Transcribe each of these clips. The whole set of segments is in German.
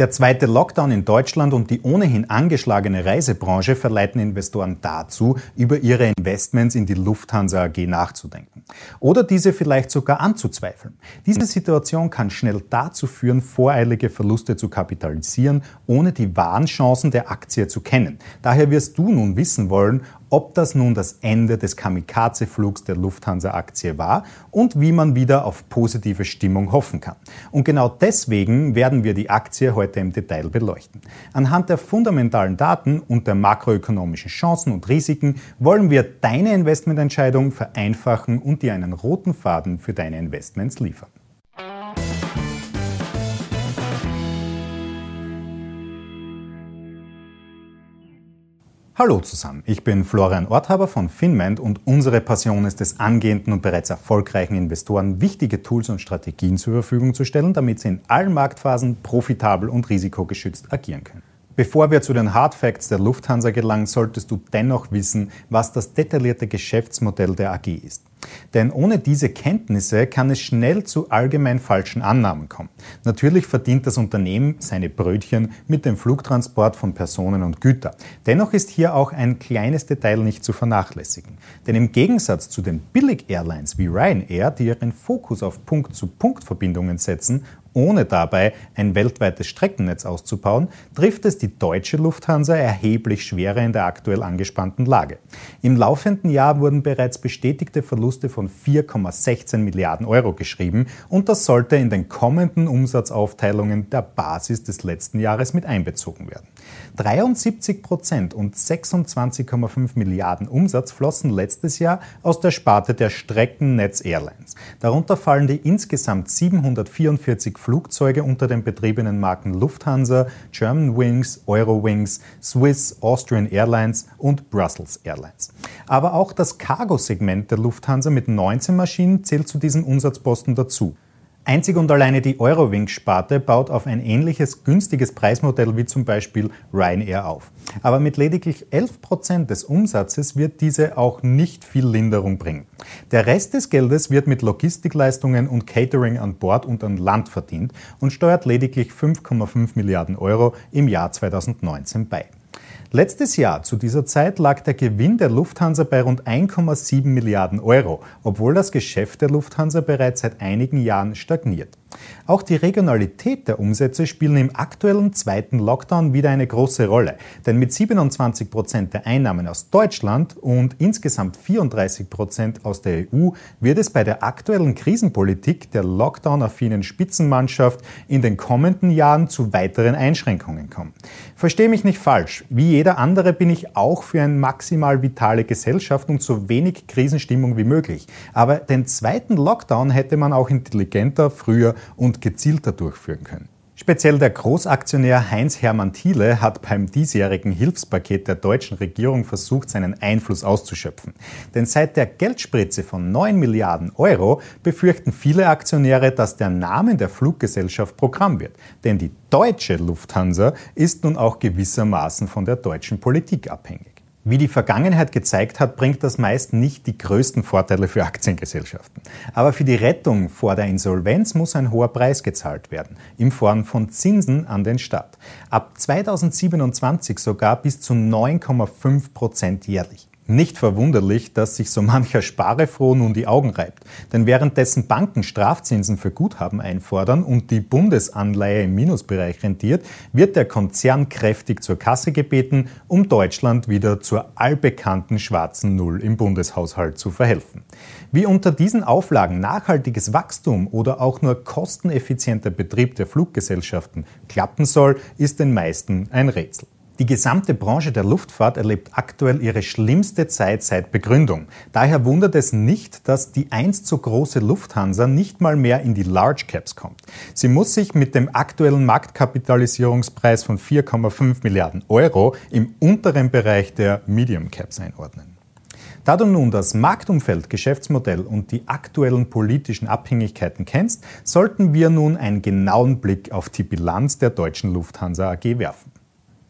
Der zweite Lockdown in Deutschland und die ohnehin angeschlagene Reisebranche verleiten Investoren dazu, über ihre Investments in die Lufthansa AG nachzudenken. Oder diese vielleicht sogar anzuzweifeln. Diese Situation kann schnell dazu führen, voreilige Verluste zu kapitalisieren, ohne die wahren Chancen der Aktie zu kennen. Daher wirst du nun wissen wollen, ob das nun das Ende des Kamikaze-Flugs der Lufthansa-Aktie war und wie man wieder auf positive Stimmung hoffen kann. Und genau deswegen werden wir die Aktie heute im Detail beleuchten. Anhand der fundamentalen Daten und der makroökonomischen Chancen und Risiken wollen wir deine Investmententscheidung vereinfachen und dir einen roten Faden für deine Investments liefern. Hallo zusammen, ich bin Florian Orthaber von Finment und unsere Passion ist es, angehenden und bereits erfolgreichen Investoren wichtige Tools und Strategien zur Verfügung zu stellen, damit sie in allen Marktphasen profitabel und risikogeschützt agieren können. Bevor wir zu den Hard Facts der Lufthansa gelangen, solltest du dennoch wissen, was das detaillierte Geschäftsmodell der AG ist. Denn ohne diese Kenntnisse kann es schnell zu allgemein falschen Annahmen kommen. Natürlich verdient das Unternehmen seine Brötchen mit dem Flugtransport von Personen und Gütern. Dennoch ist hier auch ein kleines Detail nicht zu vernachlässigen. Denn im Gegensatz zu den Billig-Airlines wie Ryanair, die ihren Fokus auf Punkt-zu-Punkt-Verbindungen setzen ohne dabei ein weltweites Streckennetz auszubauen, trifft es die deutsche Lufthansa erheblich schwerer in der aktuell angespannten Lage. Im laufenden Jahr wurden bereits bestätigte Verluste von 4,16 Milliarden Euro geschrieben und das sollte in den kommenden Umsatzaufteilungen der Basis des letzten Jahres mit einbezogen werden. 73 Prozent und 26,5 Milliarden Umsatz flossen letztes Jahr aus der Sparte der Streckennetz Airlines. Darunter fallen die insgesamt 744 Flugzeuge unter den betriebenen Marken Lufthansa, German Wings, Eurowings, Swiss, Austrian Airlines und Brussels Airlines. Aber auch das Cargo-Segment der Lufthansa mit 19 Maschinen zählt zu diesem Umsatzposten dazu. Einzig und alleine die Eurowings-Sparte baut auf ein ähnliches günstiges Preismodell wie zum Beispiel Ryanair auf. Aber mit lediglich 11 Prozent des Umsatzes wird diese auch nicht viel Linderung bringen. Der Rest des Geldes wird mit Logistikleistungen und Catering an Bord und an Land verdient und steuert lediglich 5,5 Milliarden Euro im Jahr 2019 bei. Letztes Jahr zu dieser Zeit lag der Gewinn der Lufthansa bei rund 1,7 Milliarden Euro, obwohl das Geschäft der Lufthansa bereits seit einigen Jahren stagniert. Auch die Regionalität der Umsätze spielen im aktuellen zweiten Lockdown wieder eine große Rolle, denn mit 27 Prozent der Einnahmen aus Deutschland und insgesamt 34 Prozent aus der EU wird es bei der aktuellen Krisenpolitik der Lockdown-affinen Spitzenmannschaft in den kommenden Jahren zu weiteren Einschränkungen kommen. Verstehe mich nicht falsch, wie jeder andere bin ich auch für eine maximal vitale Gesellschaft und so wenig Krisenstimmung wie möglich. Aber den zweiten Lockdown hätte man auch intelligenter, früher und gezielter durchführen können. Speziell der Großaktionär Heinz-Hermann Thiele hat beim diesjährigen Hilfspaket der deutschen Regierung versucht, seinen Einfluss auszuschöpfen. Denn seit der Geldspritze von 9 Milliarden Euro befürchten viele Aktionäre, dass der Name der Fluggesellschaft Programm wird. Denn die deutsche Lufthansa ist nun auch gewissermaßen von der deutschen Politik abhängig. Wie die Vergangenheit gezeigt hat, bringt das meist nicht die größten Vorteile für Aktiengesellschaften. Aber für die Rettung vor der Insolvenz muss ein hoher Preis gezahlt werden, in Form von Zinsen an den Staat. Ab 2027 sogar bis zu 9,5 Prozent jährlich. Nicht verwunderlich, dass sich so mancher Sparefroh nun die Augen reibt. Denn währenddessen Banken Strafzinsen für Guthaben einfordern und die Bundesanleihe im Minusbereich rentiert, wird der Konzern kräftig zur Kasse gebeten, um Deutschland wieder zur allbekannten schwarzen Null im Bundeshaushalt zu verhelfen. Wie unter diesen Auflagen nachhaltiges Wachstum oder auch nur kosteneffizienter Betrieb der Fluggesellschaften klappen soll, ist den meisten ein Rätsel. Die gesamte Branche der Luftfahrt erlebt aktuell ihre schlimmste Zeit seit Begründung. Daher wundert es nicht, dass die einst so große Lufthansa nicht mal mehr in die Large Caps kommt. Sie muss sich mit dem aktuellen Marktkapitalisierungspreis von 4,5 Milliarden Euro im unteren Bereich der Medium Caps einordnen. Da du nun das Marktumfeld, Geschäftsmodell und die aktuellen politischen Abhängigkeiten kennst, sollten wir nun einen genauen Blick auf die Bilanz der deutschen Lufthansa AG werfen.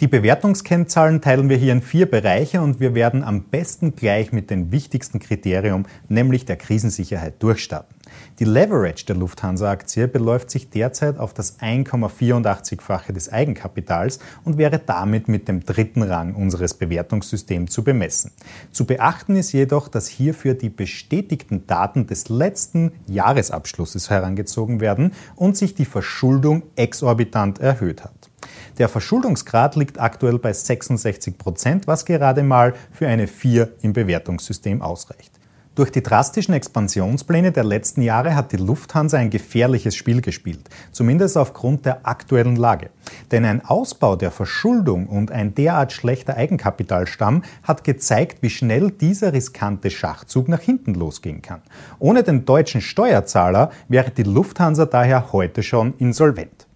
Die Bewertungskennzahlen teilen wir hier in vier Bereiche und wir werden am besten gleich mit dem wichtigsten Kriterium, nämlich der Krisensicherheit, durchstarten. Die Leverage der Lufthansa-Aktie beläuft sich derzeit auf das 1,84-fache des Eigenkapitals und wäre damit mit dem dritten Rang unseres Bewertungssystems zu bemessen. Zu beachten ist jedoch, dass hierfür die bestätigten Daten des letzten Jahresabschlusses herangezogen werden und sich die Verschuldung exorbitant erhöht hat. Der Verschuldungsgrad liegt aktuell bei 66 Prozent, was gerade mal für eine 4 im Bewertungssystem ausreicht. Durch die drastischen Expansionspläne der letzten Jahre hat die Lufthansa ein gefährliches Spiel gespielt, zumindest aufgrund der aktuellen Lage. Denn ein Ausbau der Verschuldung und ein derart schlechter Eigenkapitalstamm hat gezeigt, wie schnell dieser riskante Schachzug nach hinten losgehen kann. Ohne den deutschen Steuerzahler wäre die Lufthansa daher heute schon insolvent.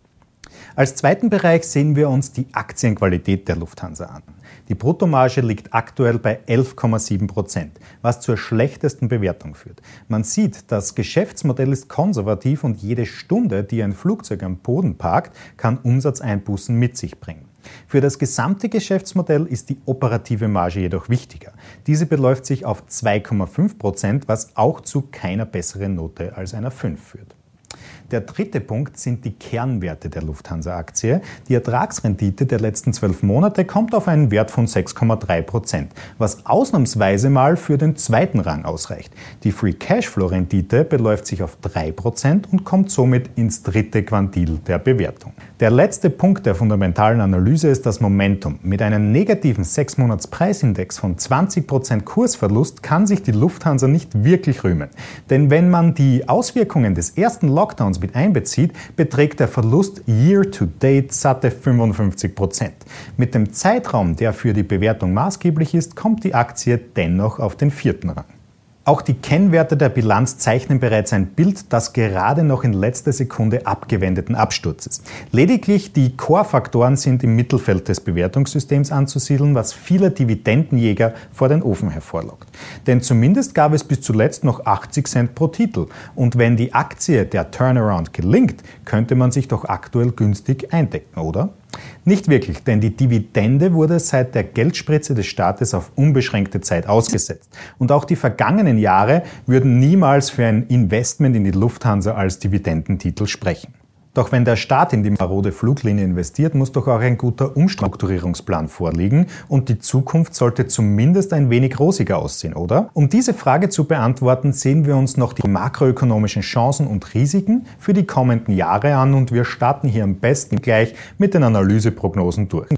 Als zweiten Bereich sehen wir uns die Aktienqualität der Lufthansa an. Die Bruttomarge liegt aktuell bei 11,7 Prozent, was zur schlechtesten Bewertung führt. Man sieht, das Geschäftsmodell ist konservativ und jede Stunde, die ein Flugzeug am Boden parkt, kann Umsatzeinbußen mit sich bringen. Für das gesamte Geschäftsmodell ist die operative Marge jedoch wichtiger. Diese beläuft sich auf 2,5 Prozent, was auch zu keiner besseren Note als einer 5 führt. Der dritte Punkt sind die Kernwerte der Lufthansa-Aktie. Die Ertragsrendite der letzten zwölf Monate kommt auf einen Wert von 6,3 Prozent, was ausnahmsweise mal für den zweiten Rang ausreicht. Die Free Cashflow-Rendite beläuft sich auf 3 Prozent und kommt somit ins dritte Quantil der Bewertung. Der letzte Punkt der fundamentalen Analyse ist das Momentum. Mit einem negativen 6-Monats-Preisindex von 20 Prozent Kursverlust kann sich die Lufthansa nicht wirklich rühmen. Denn wenn man die Auswirkungen des ersten Lockdowns mit einbezieht, beträgt der Verlust year to date satte 55 Prozent. Mit dem Zeitraum, der für die Bewertung maßgeblich ist, kommt die Aktie dennoch auf den vierten Rang. Auch die Kennwerte der Bilanz zeichnen bereits ein Bild das gerade noch in letzter Sekunde abgewendeten Absturzes. Lediglich die Core-Faktoren sind im Mittelfeld des Bewertungssystems anzusiedeln, was viele Dividendenjäger vor den Ofen hervorlockt. Denn zumindest gab es bis zuletzt noch 80 Cent pro Titel. Und wenn die Aktie der Turnaround gelingt, könnte man sich doch aktuell günstig eindecken, oder? Nicht wirklich, denn die Dividende wurde seit der Geldspritze des Staates auf unbeschränkte Zeit ausgesetzt. Und auch die vergangenen Jahre würden niemals für ein Investment in die Lufthansa als Dividendentitel sprechen. Doch wenn der Staat in die marode Fluglinie investiert, muss doch auch ein guter Umstrukturierungsplan vorliegen und die Zukunft sollte zumindest ein wenig rosiger aussehen, oder? Um diese Frage zu beantworten, sehen wir uns noch die makroökonomischen Chancen und Risiken für die kommenden Jahre an und wir starten hier am besten gleich mit den Analyseprognosen durch.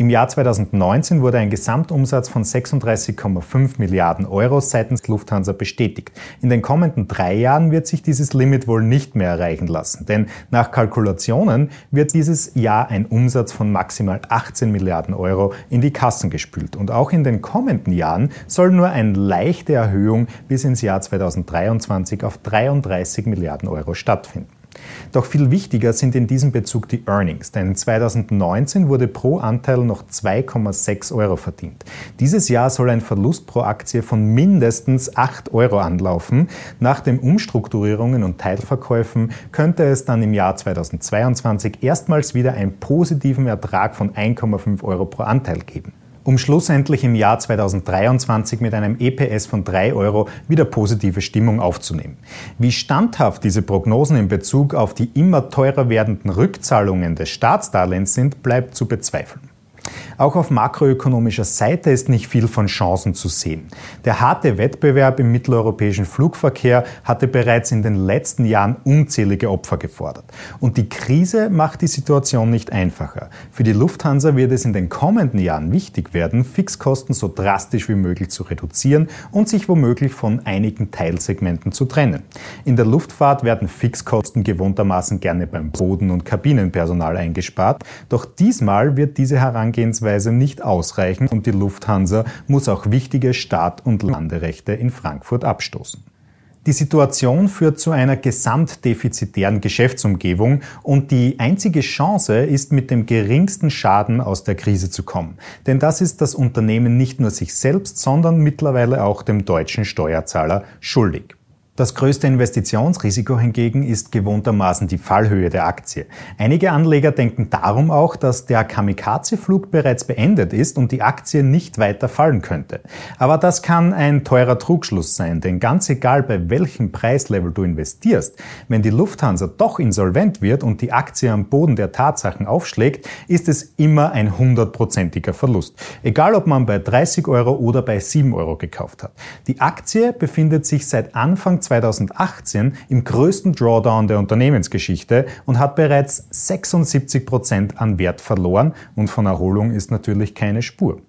Im Jahr 2019 wurde ein Gesamtumsatz von 36,5 Milliarden Euro seitens Lufthansa bestätigt. In den kommenden drei Jahren wird sich dieses Limit wohl nicht mehr erreichen lassen, denn nach Kalkulationen wird dieses Jahr ein Umsatz von maximal 18 Milliarden Euro in die Kassen gespült. Und auch in den kommenden Jahren soll nur eine leichte Erhöhung bis ins Jahr 2023 auf 33 Milliarden Euro stattfinden. Doch viel wichtiger sind in diesem Bezug die Earnings, denn 2019 wurde pro Anteil noch 2,6 Euro verdient. Dieses Jahr soll ein Verlust pro Aktie von mindestens 8 Euro anlaufen. Nach den Umstrukturierungen und Teilverkäufen könnte es dann im Jahr 2022 erstmals wieder einen positiven Ertrag von 1,5 Euro pro Anteil geben um schlussendlich im Jahr 2023 mit einem EPS von 3 Euro wieder positive Stimmung aufzunehmen. Wie standhaft diese Prognosen in Bezug auf die immer teurer werdenden Rückzahlungen des Staatsdarlehens sind, bleibt zu bezweifeln. Auch auf makroökonomischer Seite ist nicht viel von Chancen zu sehen. Der harte Wettbewerb im mitteleuropäischen Flugverkehr hatte bereits in den letzten Jahren unzählige Opfer gefordert. Und die Krise macht die Situation nicht einfacher. Für die Lufthansa wird es in den kommenden Jahren wichtig werden, Fixkosten so drastisch wie möglich zu reduzieren und sich womöglich von einigen Teilsegmenten zu trennen. In der Luftfahrt werden Fixkosten gewohntermaßen gerne beim Boden- und Kabinenpersonal eingespart. Doch diesmal wird diese Herangehensweise Weise nicht ausreichen und die Lufthansa muss auch wichtige Start- und Landerechte in Frankfurt abstoßen. Die Situation führt zu einer gesamtdefizitären Geschäftsumgebung und die einzige Chance ist, mit dem geringsten Schaden aus der Krise zu kommen. Denn das ist das Unternehmen nicht nur sich selbst, sondern mittlerweile auch dem deutschen Steuerzahler schuldig. Das größte Investitionsrisiko hingegen ist gewohntermaßen die Fallhöhe der Aktie. Einige Anleger denken darum auch, dass der Kamikaze-Flug bereits beendet ist und die Aktie nicht weiter fallen könnte. Aber das kann ein teurer Trugschluss sein, denn ganz egal bei welchem Preislevel du investierst, wenn die Lufthansa doch insolvent wird und die Aktie am Boden der Tatsachen aufschlägt, ist es immer ein hundertprozentiger Verlust. Egal ob man bei 30 Euro oder bei 7 Euro gekauft hat. Die Aktie befindet sich seit Anfang 2018 im größten Drawdown der Unternehmensgeschichte und hat bereits 76 Prozent an Wert verloren und von Erholung ist natürlich keine Spur.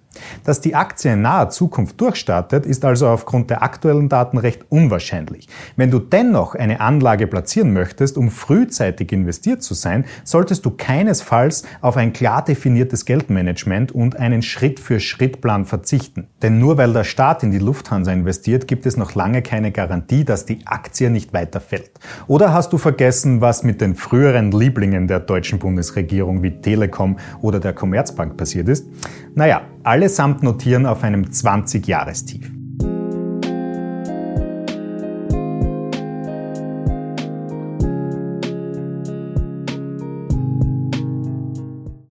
Dass die Aktie in naher Zukunft durchstartet, ist also aufgrund der aktuellen Daten recht unwahrscheinlich. Wenn du dennoch eine Anlage platzieren möchtest, um frühzeitig investiert zu sein, solltest du keinesfalls auf ein klar definiertes Geldmanagement und einen Schritt-für-Schritt-Plan verzichten. Denn nur weil der Staat in die Lufthansa investiert, gibt es noch lange keine Garantie, dass die Aktie nicht weiter fällt. Oder hast du vergessen, was mit den früheren Lieblingen der deutschen Bundesregierung wie Telekom oder der Commerzbank passiert ist? Naja, allesamt notieren auf einem 20-Jahrestief.